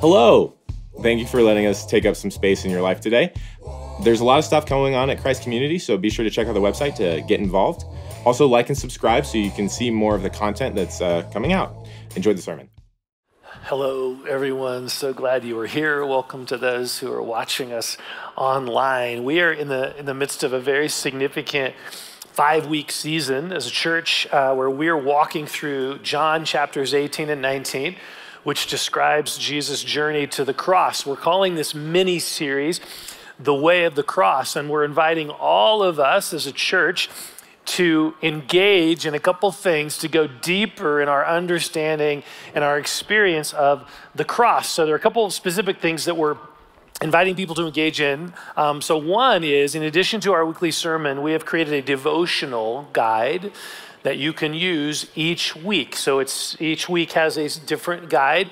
Hello. Thank you for letting us take up some space in your life today. There's a lot of stuff going on at Christ Community, so be sure to check out the website to get involved. Also, like and subscribe so you can see more of the content that's uh, coming out. Enjoy the sermon. Hello, everyone. So glad you are here. Welcome to those who are watching us online. We are in the in the midst of a very significant five week season as a church uh, where we're walking through John chapters 18 and 19 which describes Jesus' journey to the cross. We're calling this mini series The Way of the Cross, and we're inviting all of us as a church to engage in a couple things to go deeper in our understanding and our experience of the cross. So, there are a couple of specific things that we're inviting people to engage in. Um, so, one is in addition to our weekly sermon, we have created a devotional guide that you can use each week. So it's each week has a different guide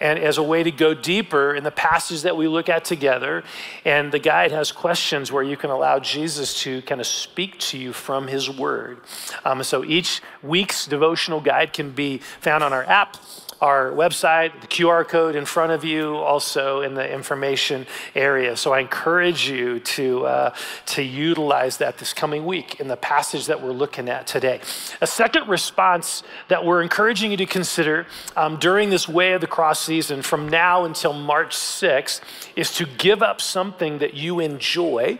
and as a way to go deeper in the passage that we look at together. And the guide has questions where you can allow Jesus to kind of speak to you from his word. Um, so each week's devotional guide can be found on our app our website, the QR code in front of you, also in the information area. So I encourage you to, uh, to utilize that this coming week in the passage that we're looking at today. A second response that we're encouraging you to consider um, during this Way of the Cross season from now until March 6th is to give up something that you enjoy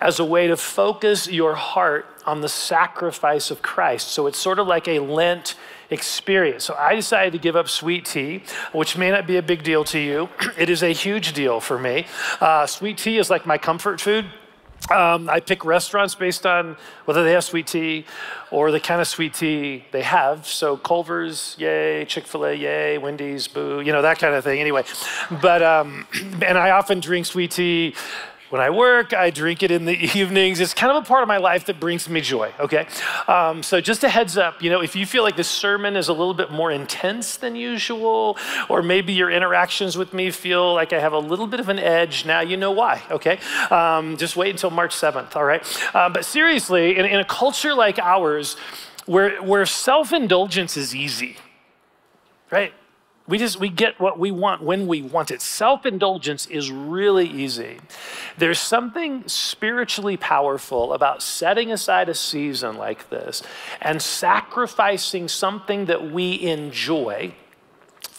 as a way to focus your heart on the sacrifice of Christ. So it's sort of like a Lent experience. So I decided to give up sweet tea, which may not be a big deal to you. it is a huge deal for me. Uh, sweet tea is like my comfort food. Um, I pick restaurants based on whether they have sweet tea or the kind of sweet tea they have. So Culver's, yay, Chick fil A, yay, Wendy's, boo, you know, that kind of thing. Anyway, but, um, and I often drink sweet tea when I work, I drink it in the evenings. It's kind of a part of my life that brings me joy, okay? Um, so, just a heads up, you know, if you feel like this sermon is a little bit more intense than usual, or maybe your interactions with me feel like I have a little bit of an edge, now you know why, okay? Um, just wait until March 7th, all right? Uh, but seriously, in, in a culture like ours, where, where self indulgence is easy, right? We just we get what we want when we want it. Self-indulgence is really easy. There's something spiritually powerful about setting aside a season like this and sacrificing something that we enjoy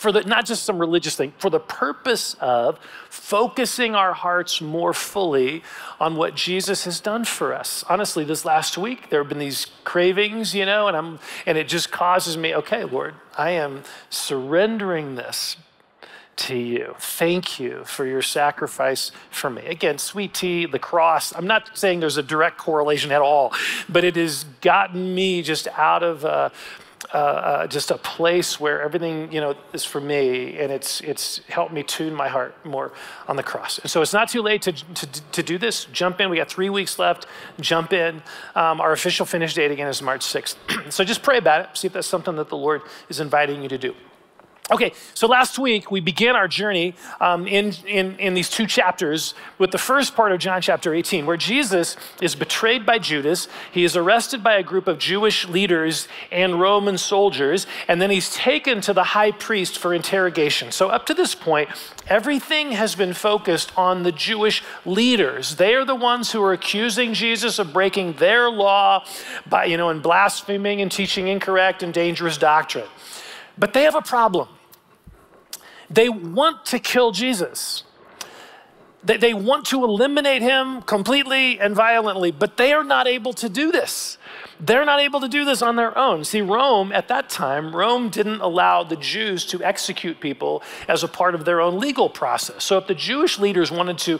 for the, not just some religious thing, for the purpose of focusing our hearts more fully on what Jesus has done for us. Honestly, this last week, there have been these cravings, you know, and, I'm, and it just causes me, okay, Lord, I am surrendering this to you. Thank you for your sacrifice for me. Again, sweet tea, the cross. I'm not saying there's a direct correlation at all, but it has gotten me just out of. Uh, uh, uh, just a place where everything you know is for me, and it's it's helped me tune my heart more on the cross. And so it's not too late to to, to do this. Jump in. We got three weeks left. Jump in. Um, our official finish date again is March 6th. so just pray about it. See if that's something that the Lord is inviting you to do. Okay, so last week we began our journey um, in, in, in these two chapters with the first part of John chapter 18, where Jesus is betrayed by Judas. He is arrested by a group of Jewish leaders and Roman soldiers, and then he's taken to the high priest for interrogation. So, up to this point, everything has been focused on the Jewish leaders. They are the ones who are accusing Jesus of breaking their law by, you know, and blaspheming and teaching incorrect and dangerous doctrine. But they have a problem. They want to kill Jesus. They, they want to eliminate him completely and violently, but they are not able to do this. They're not able to do this on their own. See, Rome, at that time, Rome didn't allow the Jews to execute people as a part of their own legal process. So if the Jewish leaders wanted to,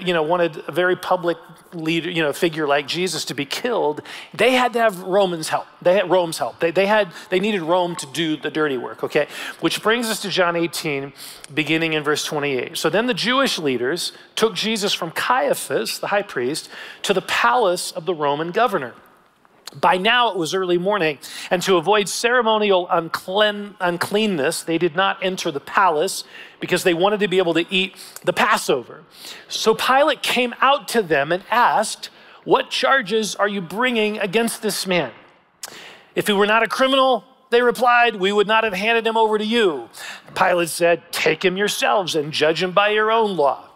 you know, wanted a very public leader, you know, figure like Jesus to be killed, they had to have Romans help. They had Rome's help. They, they had, they needed Rome to do the dirty work, okay? Which brings us to John 18, beginning in verse 28. So then the Jewish leaders took Jesus from Caiaphas, the high priest, to the palace of the Roman governor. By now it was early morning, and to avoid ceremonial unclean, uncleanness, they did not enter the palace because they wanted to be able to eat the Passover. So Pilate came out to them and asked, What charges are you bringing against this man? If he were not a criminal, they replied, We would not have handed him over to you. Pilate said, Take him yourselves and judge him by your own law.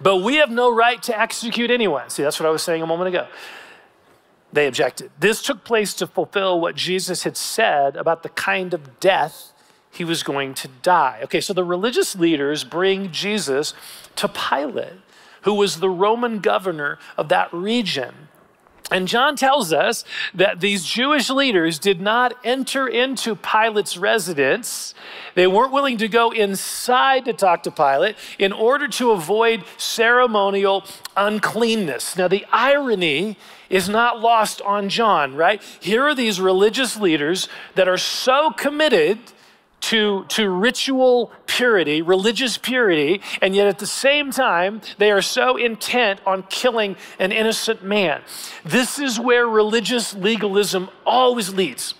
But we have no right to execute anyone. See, that's what I was saying a moment ago. They objected. This took place to fulfill what Jesus had said about the kind of death he was going to die. Okay, so the religious leaders bring Jesus to Pilate, who was the Roman governor of that region. And John tells us that these Jewish leaders did not enter into Pilate's residence. They weren't willing to go inside to talk to Pilate in order to avoid ceremonial uncleanness. Now, the irony is not lost on John, right? Here are these religious leaders that are so committed to, to ritual purity, religious purity, and yet at the same time, they are so intent on killing an innocent man. This is where religious legalism always leads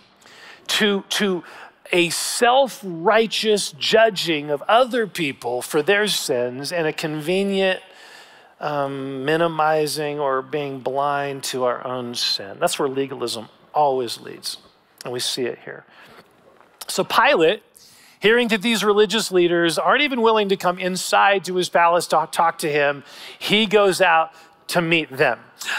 to, to a self righteous judging of other people for their sins and a convenient um, minimizing or being blind to our own sin. That's where legalism always leads. And we see it here. So Pilate, hearing that these religious leaders aren't even willing to come inside to his palace to talk to him, he goes out to meet them.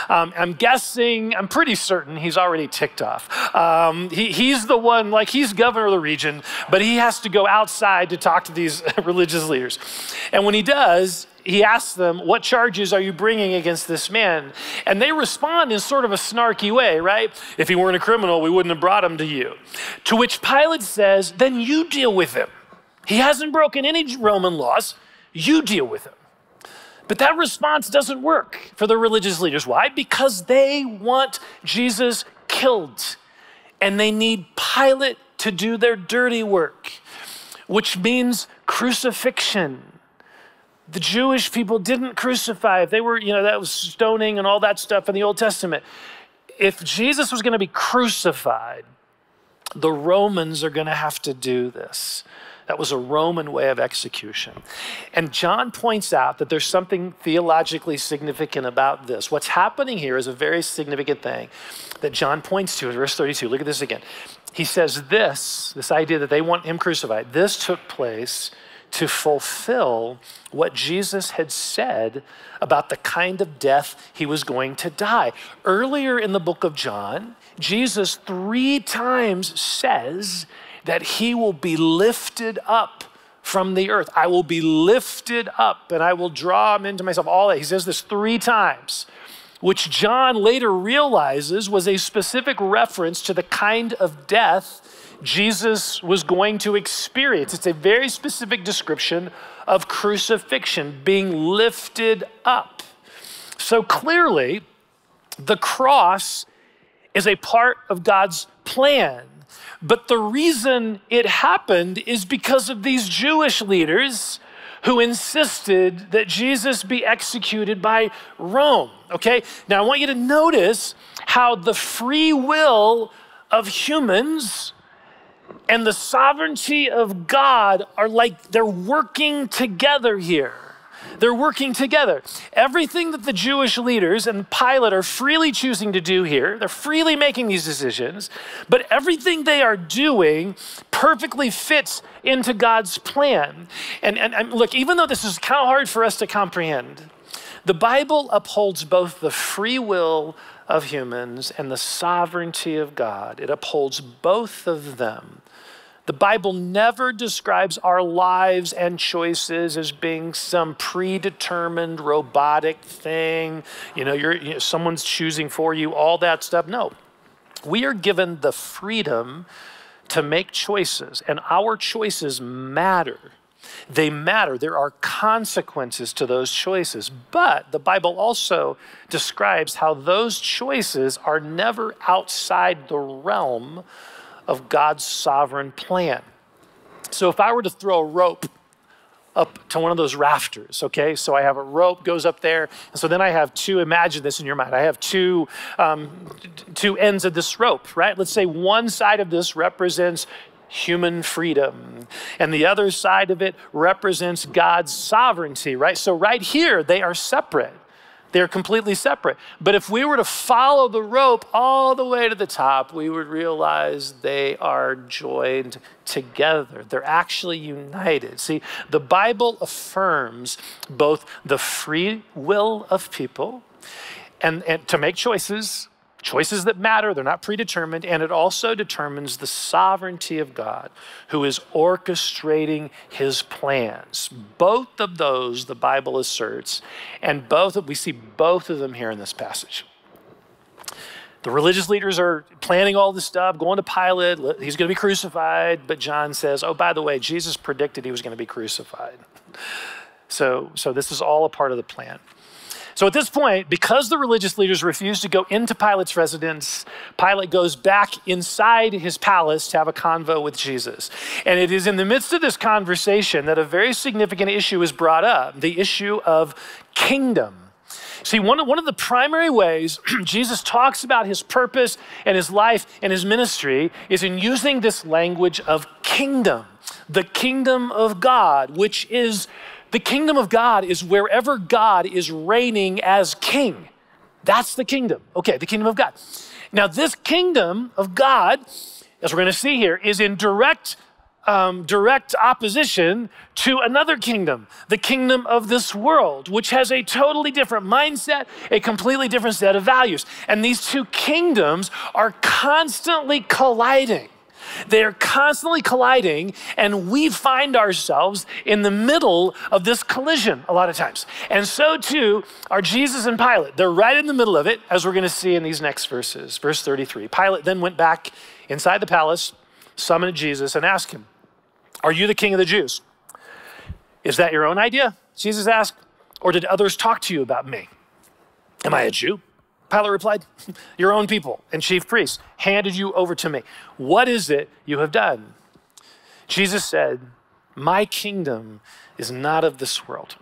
Um, I'm guessing, I'm pretty certain he's already ticked off. Um, he, he's the one, like, he's governor of the region, but he has to go outside to talk to these religious leaders. And when he does, he asks them, What charges are you bringing against this man? And they respond in sort of a snarky way, right? If he weren't a criminal, we wouldn't have brought him to you. To which Pilate says, Then you deal with him. He hasn't broken any Roman laws. You deal with him. But that response doesn't work for the religious leaders. Why? Because they want Jesus killed and they need Pilate to do their dirty work, which means crucifixion. The Jewish people didn't crucify. If they were, you know, that was stoning and all that stuff in the Old Testament. If Jesus was going to be crucified, the Romans are going to have to do this. That was a Roman way of execution. And John points out that there's something theologically significant about this. What's happening here is a very significant thing that John points to in verse 32. Look at this again. He says, This, this idea that they want him crucified, this took place to fulfill what Jesus had said about the kind of death he was going to die. Earlier in the book of John, Jesus three times says that he will be lifted up from the earth. I will be lifted up and I will draw him into myself. All that. He says this three times, which John later realizes was a specific reference to the kind of death Jesus was going to experience. It's a very specific description of crucifixion, being lifted up. So clearly, the cross is a part of God's plan but the reason it happened is because of these Jewish leaders who insisted that Jesus be executed by Rome. Okay? Now I want you to notice how the free will of humans and the sovereignty of God are like they're working together here. They're working together. Everything that the Jewish leaders and Pilate are freely choosing to do here, they're freely making these decisions, but everything they are doing perfectly fits into God's plan. And, and, and look, even though this is kind of hard for us to comprehend, the Bible upholds both the free will of humans and the sovereignty of God. It upholds both of them. The Bible never describes our lives and choices as being some predetermined robotic thing. You know, you're, you know, someone's choosing for you, all that stuff. No. We are given the freedom to make choices, and our choices matter. They matter. There are consequences to those choices. But the Bible also describes how those choices are never outside the realm of God's sovereign plan. So if I were to throw a rope up to one of those rafters, okay? So I have a rope goes up there, and so then I have two. Imagine this in your mind. I have two um, two ends of this rope, right? Let's say one side of this represents human freedom, and the other side of it represents God's sovereignty, right? So right here they are separate. They are completely separate. But if we were to follow the rope all the way to the top, we would realize they are joined together. They're actually united. See, the Bible affirms both the free will of people and, and to make choices choices that matter, they're not predetermined, and it also determines the sovereignty of God who is orchestrating his plans. Both of those the Bible asserts, and both of, we see both of them here in this passage. The religious leaders are planning all this stuff, going to Pilate, he's going to be crucified, but John says, "Oh, by the way, Jesus predicted he was going to be crucified." So, so this is all a part of the plan. So at this point, because the religious leaders refuse to go into Pilate's residence, Pilate goes back inside his palace to have a convo with Jesus. And it is in the midst of this conversation that a very significant issue is brought up the issue of kingdom. See, one of, one of the primary ways Jesus talks about his purpose and his life and his ministry is in using this language of kingdom, the kingdom of God, which is the kingdom of God is wherever God is reigning as king. That's the kingdom. Okay, the kingdom of God. Now, this kingdom of God, as we're going to see here, is in direct, um, direct opposition to another kingdom, the kingdom of this world, which has a totally different mindset, a completely different set of values. And these two kingdoms are constantly colliding. They're constantly colliding, and we find ourselves in the middle of this collision a lot of times. And so too are Jesus and Pilate. They're right in the middle of it, as we're going to see in these next verses. Verse 33 Pilate then went back inside the palace, summoned Jesus, and asked him, Are you the king of the Jews? Is that your own idea? Jesus asked. Or did others talk to you about me? Am I a Jew? Pilate replied, Your own people and chief priests handed you over to me. What is it you have done? Jesus said, My kingdom is not of this world.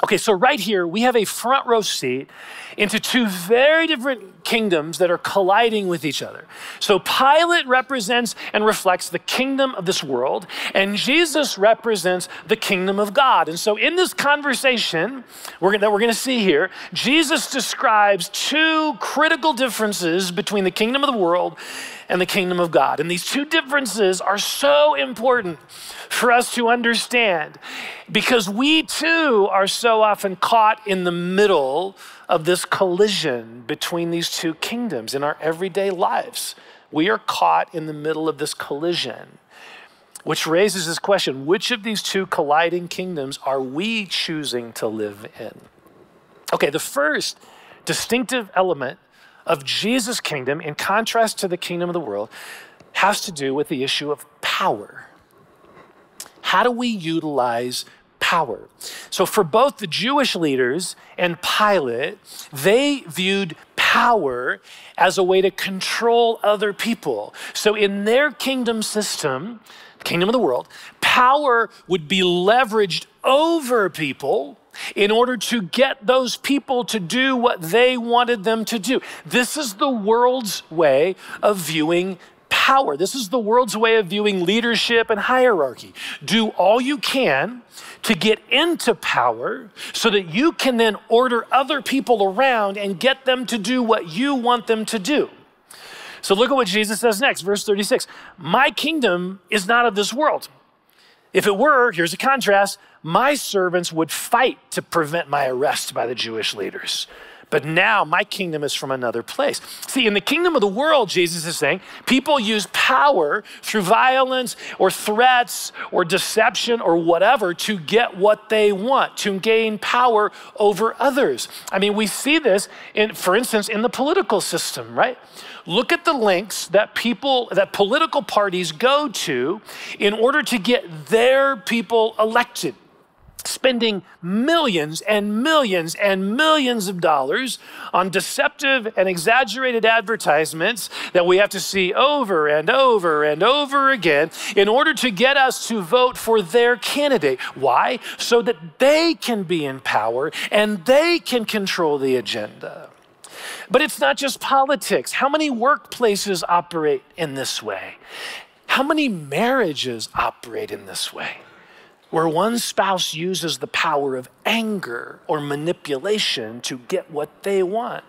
Okay, so right here, we have a front row seat into two very different kingdoms that are colliding with each other. So Pilate represents and reflects the kingdom of this world, and Jesus represents the kingdom of God. And so in this conversation we're, that we're going to see here, Jesus describes two critical differences between the kingdom of the world and the kingdom of God. And these two differences are so important for us to understand because we too are so often caught in the middle of this collision between these two kingdoms in our everyday lives. We are caught in the middle of this collision, which raises this question which of these two colliding kingdoms are we choosing to live in? Okay, the first distinctive element of Jesus' kingdom, in contrast to the kingdom of the world, has to do with the issue of power. How do we utilize power? So, for both the Jewish leaders and Pilate, they viewed power as a way to control other people. So, in their kingdom system, kingdom of the world, power would be leveraged over people in order to get those people to do what they wanted them to do. This is the world's way of viewing power. This is the world's way of viewing leadership and hierarchy. Do all you can to get into power so that you can then order other people around and get them to do what you want them to do. So look at what Jesus says next, verse 36. My kingdom is not of this world. If it were, here's a contrast my servants would fight to prevent my arrest by the Jewish leaders. But now my kingdom is from another place. See, in the kingdom of the world, Jesus is saying, people use power through violence or threats or deception or whatever to get what they want, to gain power over others. I mean, we see this, in, for instance, in the political system, right? Look at the lengths that people, that political parties go to in order to get their people elected spending millions and millions and millions of dollars on deceptive and exaggerated advertisements that we have to see over and over and over again in order to get us to vote for their candidate. Why? So that they can be in power and they can control the agenda. But it's not just politics. How many workplaces operate in this way? How many marriages operate in this way? Where one spouse uses the power of anger or manipulation to get what they want.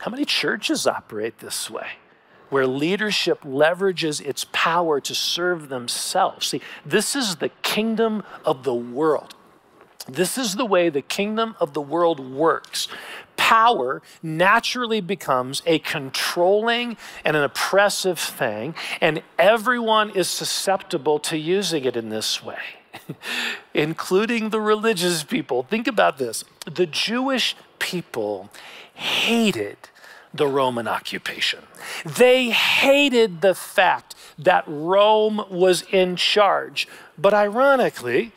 How many churches operate this way? Where leadership leverages its power to serve themselves. See, this is the kingdom of the world. This is the way the kingdom of the world works. Power naturally becomes a controlling and an oppressive thing, and everyone is susceptible to using it in this way, including the religious people. Think about this the Jewish people hated the Roman occupation. They hated the fact that Rome was in charge. But ironically,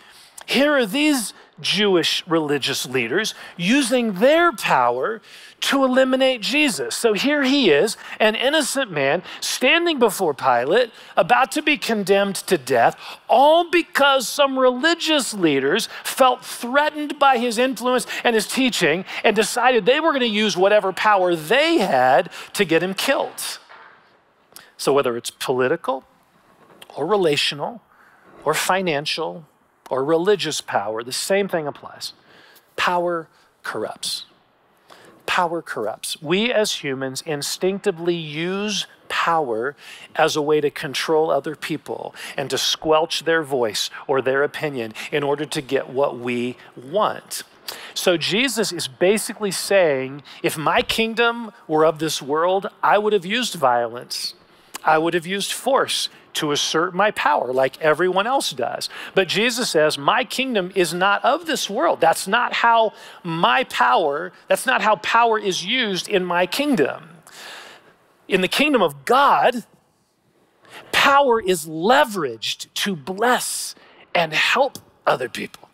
here are these Jewish religious leaders using their power to eliminate Jesus. So here he is, an innocent man, standing before Pilate, about to be condemned to death, all because some religious leaders felt threatened by his influence and his teaching and decided they were going to use whatever power they had to get him killed. So whether it's political or relational or financial, or religious power, the same thing applies. Power corrupts. Power corrupts. We as humans instinctively use power as a way to control other people and to squelch their voice or their opinion in order to get what we want. So Jesus is basically saying if my kingdom were of this world, I would have used violence, I would have used force to assert my power like everyone else does. But Jesus says, My kingdom is not of this world. That's not how my power, that's not how power is used in my kingdom. In the kingdom of God, power is leveraged to bless and help other people.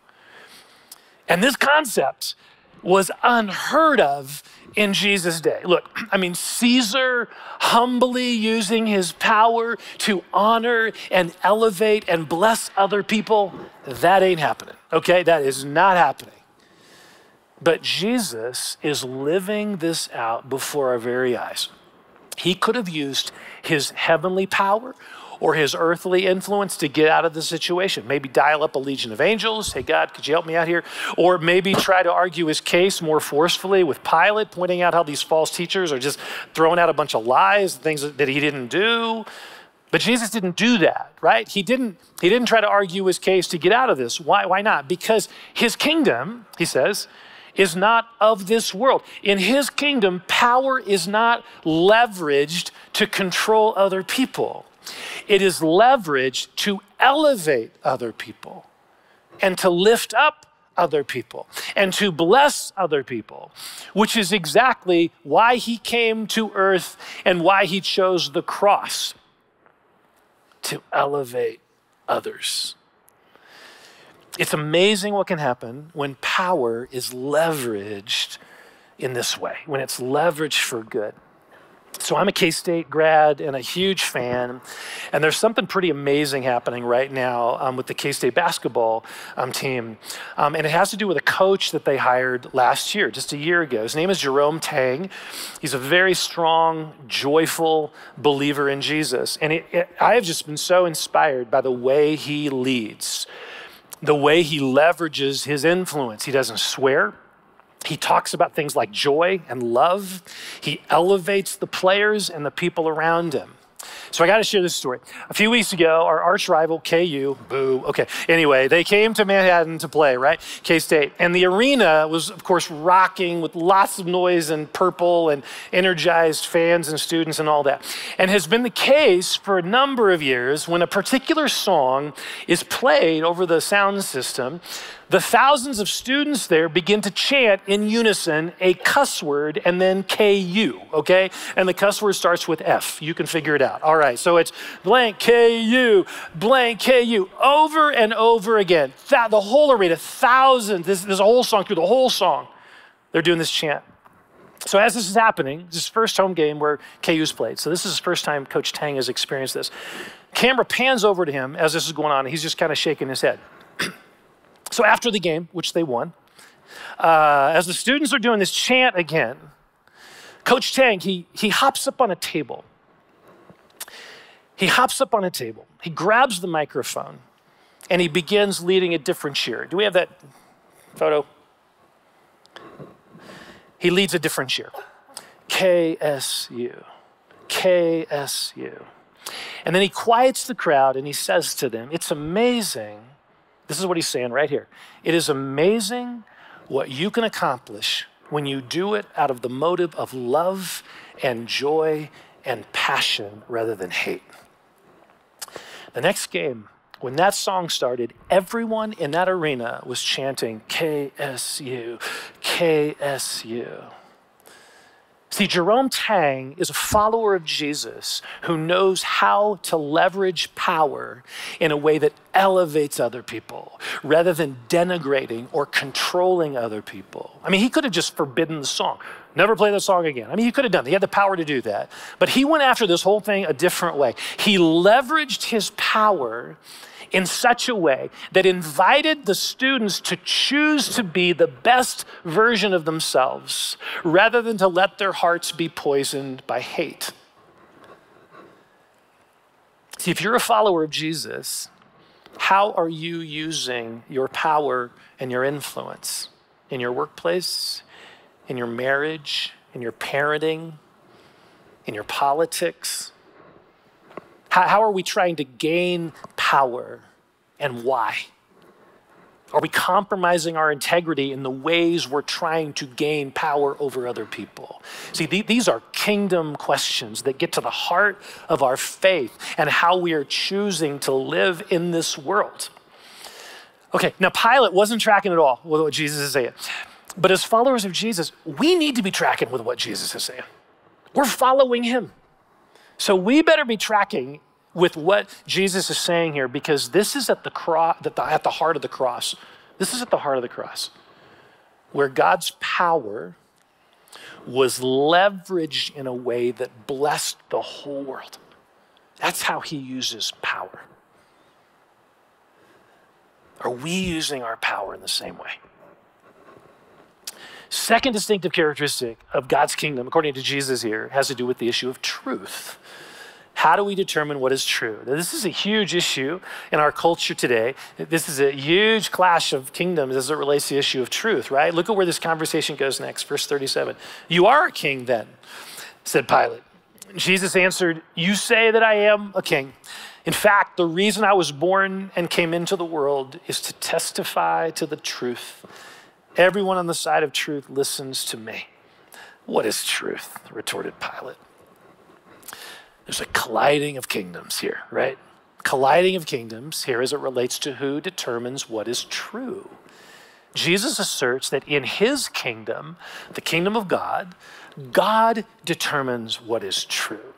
And this concept was unheard of in Jesus' day. Look, I mean, Caesar humbly using his power to honor and elevate and bless other people, that ain't happening, okay? That is not happening. But Jesus is living this out before our very eyes. He could have used his heavenly power or his earthly influence to get out of the situation. Maybe dial up a legion of angels. Hey, God, could you help me out here? Or maybe try to argue his case more forcefully with Pilate, pointing out how these false teachers are just throwing out a bunch of lies, things that he didn't do. But Jesus didn't do that, right? He didn't, he didn't try to argue his case to get out of this. Why, why not? Because his kingdom, he says, is not of this world. In his kingdom, power is not leveraged to control other people. It is leverage to elevate other people and to lift up other people and to bless other people, which is exactly why he came to earth and why he chose the cross to elevate others. It's amazing what can happen when power is leveraged in this way, when it's leveraged for good. So I'm a K State grad and a huge fan. And there's something pretty amazing happening right now um, with the K State basketball um, team. Um, and it has to do with a coach that they hired last year, just a year ago. His name is Jerome Tang. He's a very strong, joyful believer in Jesus. And it, it, I have just been so inspired by the way he leads, the way he leverages his influence. He doesn't swear. He talks about things like joy and love. He elevates the players and the people around him. So I got to share this story. A few weeks ago, our arch rival, KU, boo, okay. Anyway, they came to Manhattan to play, right? K State. And the arena was, of course, rocking with lots of noise and purple and energized fans and students and all that. And has been the case for a number of years when a particular song is played over the sound system the thousands of students there begin to chant in unison a cuss word and then KU, okay? And the cuss word starts with F. You can figure it out. All right, so it's blank KU, blank KU, over and over again. That, the whole arena, thousands, this, this whole song, through the whole song, they're doing this chant. So as this is happening, this is first home game where KU's played. So this is the first time Coach Tang has experienced this. Camera pans over to him as this is going on, and he's just kind of shaking his head. So after the game, which they won, uh, as the students are doing this chant again, Coach Tang, he, he hops up on a table. He hops up on a table. He grabs the microphone and he begins leading a different cheer. Do we have that photo? He leads a different cheer. KSU. KSU. And then he quiets the crowd and he says to them, It's amazing. This is what he's saying right here. It is amazing what you can accomplish when you do it out of the motive of love and joy and passion rather than hate. The next game, when that song started, everyone in that arena was chanting KSU, KSU. See, Jerome Tang is a follower of Jesus who knows how to leverage power in a way that elevates other people rather than denigrating or controlling other people. I mean, he could have just forbidden the song. Never play that song again. I mean, he could have done that. He had the power to do that. But he went after this whole thing a different way. He leveraged his power in such a way that invited the students to choose to be the best version of themselves rather than to let their hearts be poisoned by hate. See, if you're a follower of Jesus, how are you using your power and your influence in your workplace, in your marriage, in your parenting, in your politics? How, how are we trying to gain power and why? Are we compromising our integrity in the ways we're trying to gain power over other people? See, th- these are kingdom questions that get to the heart of our faith and how we are choosing to live in this world. Okay, now Pilate wasn't tracking at all with what Jesus is saying. But as followers of Jesus, we need to be tracking with what Jesus is saying. We're following him. So we better be tracking with what Jesus is saying here because this is at the, cross, at the heart of the cross. This is at the heart of the cross where God's power was leveraged in a way that blessed the whole world. That's how he uses power. Are we using our power in the same way? Second distinctive characteristic of God's kingdom, according to Jesus here, has to do with the issue of truth. How do we determine what is true? Now, this is a huge issue in our culture today. This is a huge clash of kingdoms as it relates to the issue of truth, right? Look at where this conversation goes next, verse 37. You are a king then, said Pilate. Jesus answered, You say that I am a king. In fact, the reason I was born and came into the world is to testify to the truth. Everyone on the side of truth listens to me. What is truth? retorted Pilate. There's a colliding of kingdoms here, right? Colliding of kingdoms here as it relates to who determines what is true. Jesus asserts that in his kingdom, the kingdom of God, God determines what is true.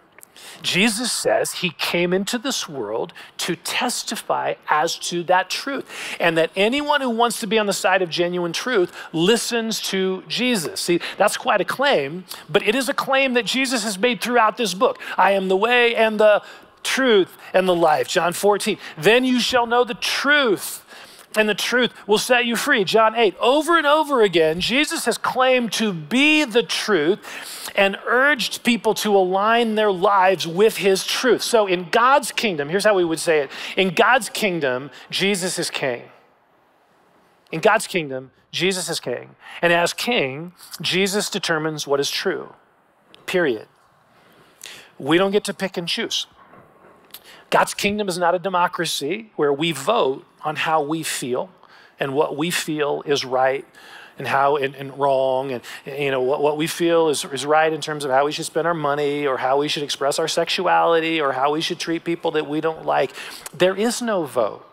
Jesus says he came into this world to testify as to that truth, and that anyone who wants to be on the side of genuine truth listens to Jesus. See, that's quite a claim, but it is a claim that Jesus has made throughout this book. I am the way and the truth and the life. John 14. Then you shall know the truth and the truth will set you free. John 8. Over and over again, Jesus has claimed to be the truth and urged people to align their lives with his truth. So in God's kingdom, here's how we would say it in God's kingdom, Jesus is king. In God's kingdom, Jesus is king. And as king, Jesus determines what is true. Period. We don't get to pick and choose. God's kingdom is not a democracy where we vote on how we feel and what we feel is right and how and, and wrong and you know what, what we feel is, is right in terms of how we should spend our money or how we should express our sexuality or how we should treat people that we don't like. There is no vote.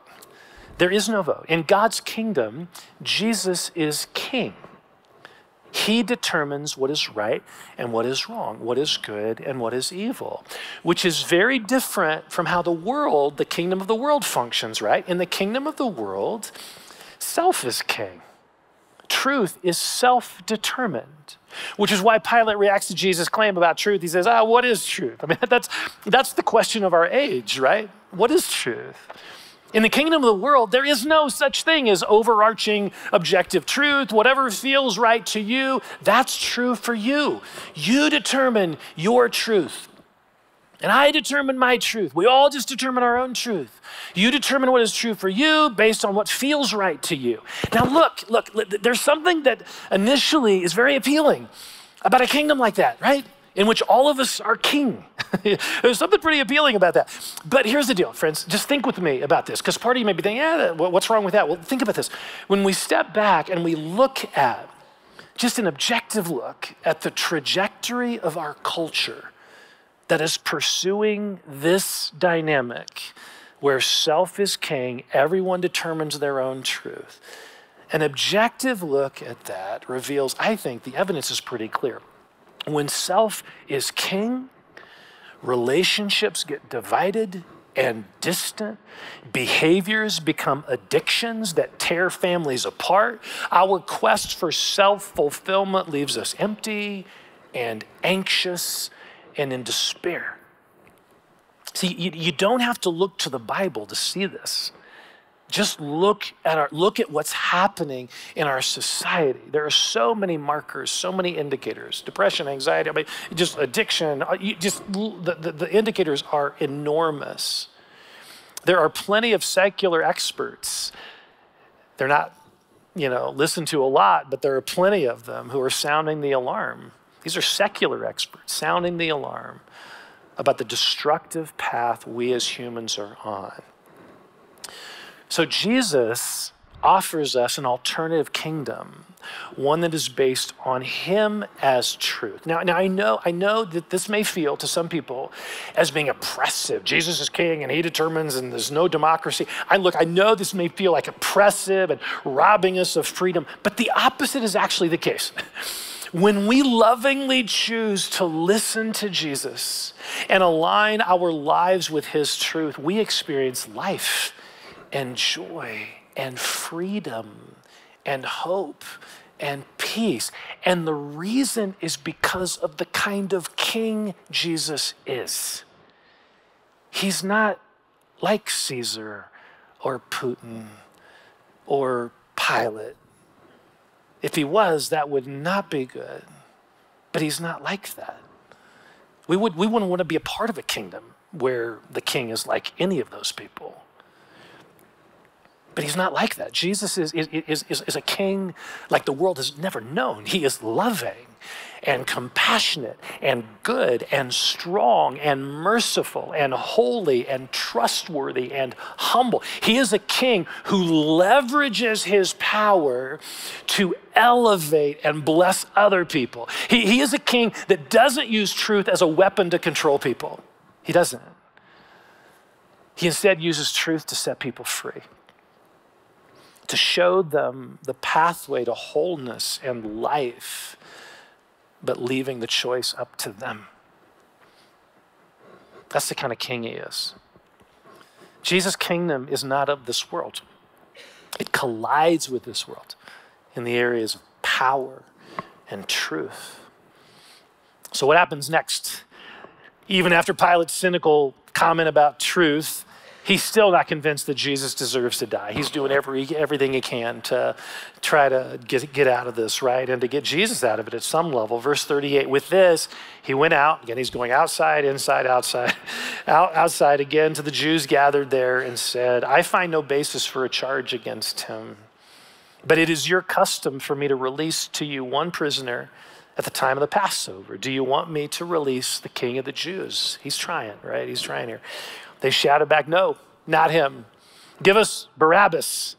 There is no vote. In god's kingdom jesus is king he determines what is right and what is wrong, what is good and what is evil, which is very different from how the world, the kingdom of the world, functions, right? In the kingdom of the world, self is king. Truth is self determined, which is why Pilate reacts to Jesus' claim about truth. He says, Ah, what is truth? I mean, that's, that's the question of our age, right? What is truth? In the kingdom of the world, there is no such thing as overarching objective truth. Whatever feels right to you, that's true for you. You determine your truth. And I determine my truth. We all just determine our own truth. You determine what is true for you based on what feels right to you. Now, look, look, there's something that initially is very appealing about a kingdom like that, right? In which all of us are king. there's something pretty appealing about that. But here's the deal, friends. Just think with me about this, because part of you may be thinking, yeah, what's wrong with that? Well, think about this. When we step back and we look at just an objective look at the trajectory of our culture, that is pursuing this dynamic where self is king, everyone determines their own truth. An objective look at that reveals, I think, the evidence is pretty clear. When self is king, relationships get divided and distant. Behaviors become addictions that tear families apart. Our quest for self fulfillment leaves us empty and anxious and in despair. See, you, you don't have to look to the Bible to see this. Just look at our look at what's happening in our society. There are so many markers, so many indicators: depression, anxiety, I mean, just addiction. Uh, just the, the, the indicators are enormous. There are plenty of secular experts. They're not, you know, listened to a lot, but there are plenty of them who are sounding the alarm. These are secular experts sounding the alarm about the destructive path we as humans are on. So Jesus offers us an alternative kingdom, one that is based on him as truth. Now, now I know I know that this may feel to some people as being oppressive. Jesus is king and he determines and there's no democracy. I look, I know this may feel like oppressive and robbing us of freedom, but the opposite is actually the case. When we lovingly choose to listen to Jesus and align our lives with his truth, we experience life and joy and freedom and hope and peace. And the reason is because of the kind of king Jesus is. He's not like Caesar or Putin or Pilate. If he was, that would not be good. But he's not like that. We, would, we wouldn't want to be a part of a kingdom where the king is like any of those people. But he's not like that. Jesus is, is, is, is, a king like the world has never known. He is loving and compassionate and good and strong and merciful and holy and trustworthy and humble. He is a king who leverages his power to elevate and bless other people. He, he is a king that doesn't use truth as a weapon to control people. He doesn't. He instead uses truth to set people free to show them the pathway to wholeness and life but leaving the choice up to them. That's the kind of king he is. Jesus' kingdom is not of this world, it collides with this world in the areas of power and truth. So, what happens next? Even after Pilate's cynical comment about truth, he's still not convinced that Jesus deserves to die. He's doing every, everything he can to try to get, get out of this, right? And to get Jesus out of it at some level. Verse 38 with this, he went out. Again, he's going outside, inside, outside, out, outside again to the Jews gathered there and said, I find no basis for a charge against him. But it is your custom for me to release to you one prisoner at the time of the Passover. Do you want me to release the king of the Jews? He's trying, right? He's trying here. They shouted back, No, not him. Give us Barabbas.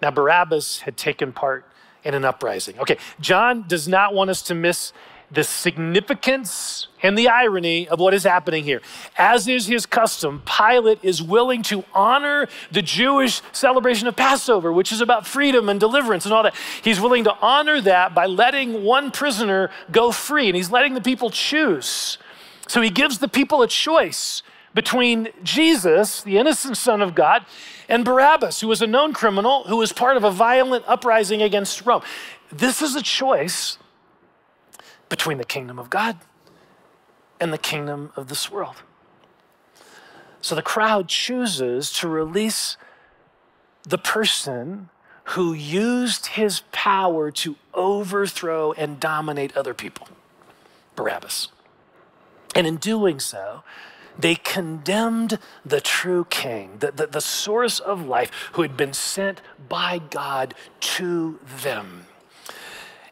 Now, Barabbas had taken part in an uprising. Okay, John does not want us to miss the significance and the irony of what is happening here. As is his custom, Pilate is willing to honor the Jewish celebration of Passover, which is about freedom and deliverance and all that. He's willing to honor that by letting one prisoner go free, and he's letting the people choose. So he gives the people a choice between Jesus, the innocent Son of God, and Barabbas, who was a known criminal who was part of a violent uprising against Rome. This is a choice between the kingdom of God and the kingdom of this world. So the crowd chooses to release the person who used his power to overthrow and dominate other people, Barabbas. And in doing so, They condemned the true king, the, the, the source of life, who had been sent by God to them.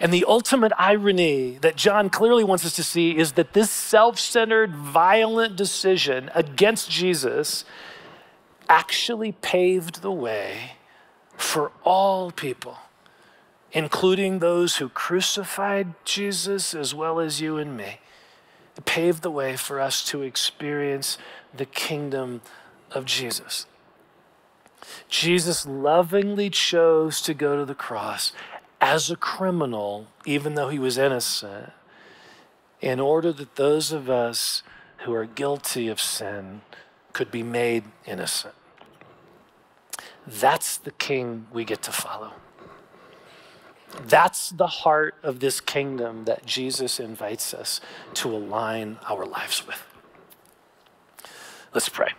And the ultimate irony that John clearly wants us to see is that this self centered, violent decision against Jesus actually paved the way for all people, including those who crucified Jesus as well as you and me. Paved the way for us to experience the kingdom of Jesus. Jesus lovingly chose to go to the cross as a criminal, even though he was innocent, in order that those of us who are guilty of sin could be made innocent. That's the king we get to follow. That's the heart of this kingdom that Jesus invites us to align our lives with. Let's pray.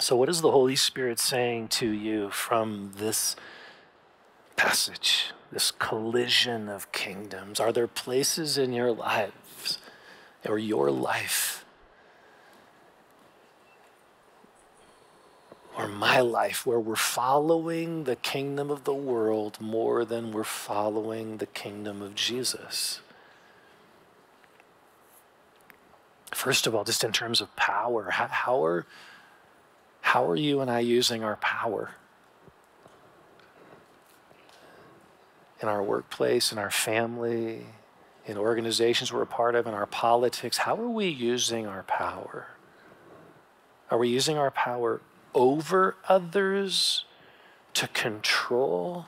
So, what is the Holy Spirit saying to you from this passage, this collision of kingdoms? Are there places in your lives or your life or my life where we're following the kingdom of the world more than we're following the kingdom of Jesus? First of all, just in terms of power, how, are how are you and I using our power? In our workplace, in our family, in organizations we're a part of, in our politics, how are we using our power? Are we using our power over others to control?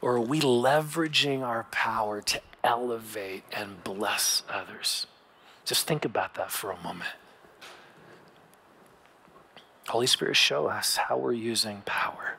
Or are we leveraging our power to elevate and bless others? Just think about that for a moment. Holy Spirit, show us how we're using power.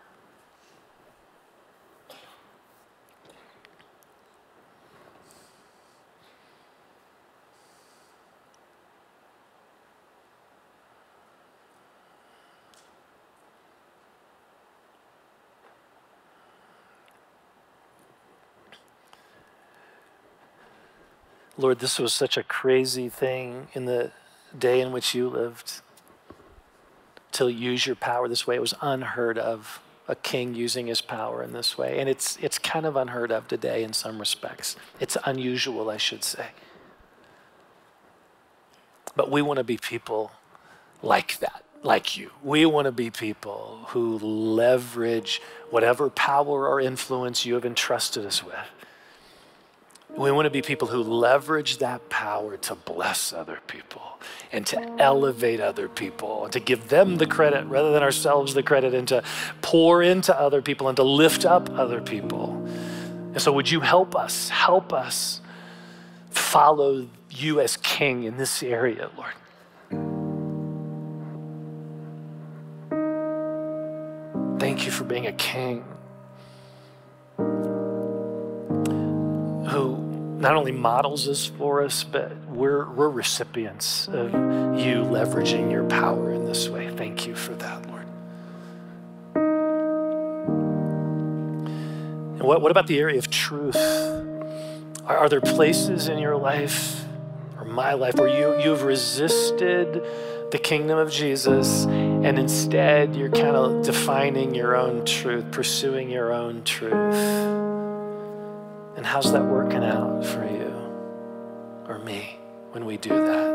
Lord, this was such a crazy thing in the day in which you lived to use your power this way. It was unheard of a king using his power in this way. And it's, it's kind of unheard of today in some respects. It's unusual, I should say. But we want to be people like that, like you. We want to be people who leverage whatever power or influence you have entrusted us with we want to be people who leverage that power to bless other people and to elevate other people and to give them the credit rather than ourselves the credit and to pour into other people and to lift up other people. And so, would you help us, help us follow you as king in this area, Lord? Thank you for being a king not only models this for us, but we're, we're recipients of you leveraging your power in this way. Thank you for that, Lord. And what, what about the area of truth? Are, are there places in your life or my life where you, you've resisted the kingdom of Jesus and instead you're kind of defining your own truth, pursuing your own truth? And how's that working out for you or me when we do that?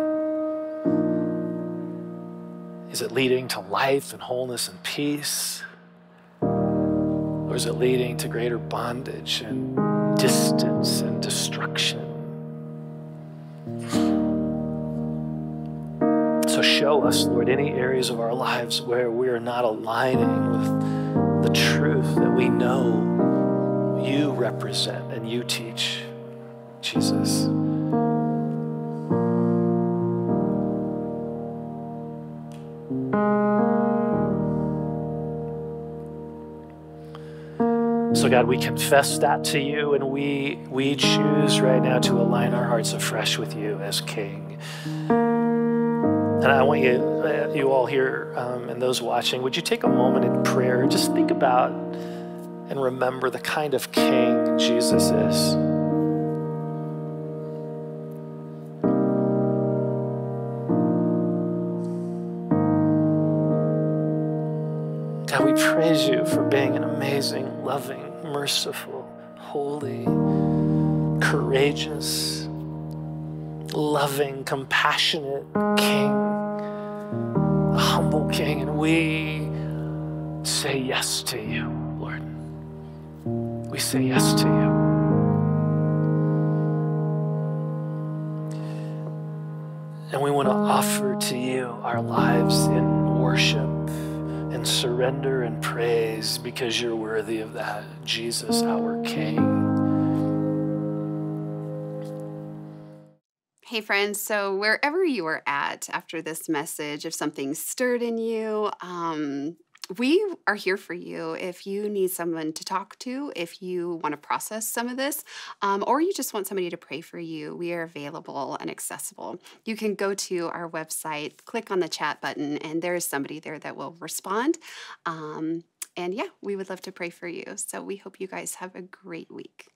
Is it leading to life and wholeness and peace? Or is it leading to greater bondage and distance and destruction? So show us, Lord, any areas of our lives where we are not aligning with the truth that we know you represent and you teach, Jesus. So, God, we confess that to you, and we, we choose right now to align our hearts afresh with you as King. And I want you, uh, you all here um, and those watching, would you take a moment in prayer? Just think about and remember the kind of king Jesus is. God, we praise you for being an amazing, loving, merciful, holy, courageous, loving, compassionate King, a humble King, and we say yes to you. We say yes to you. And we want to offer to you our lives in worship and surrender and praise because you're worthy of that. Jesus, our King. Hey, friends. So, wherever you are at after this message, if something stirred in you, um, we are here for you if you need someone to talk to, if you want to process some of this, um, or you just want somebody to pray for you. We are available and accessible. You can go to our website, click on the chat button, and there is somebody there that will respond. Um, and yeah, we would love to pray for you. So we hope you guys have a great week.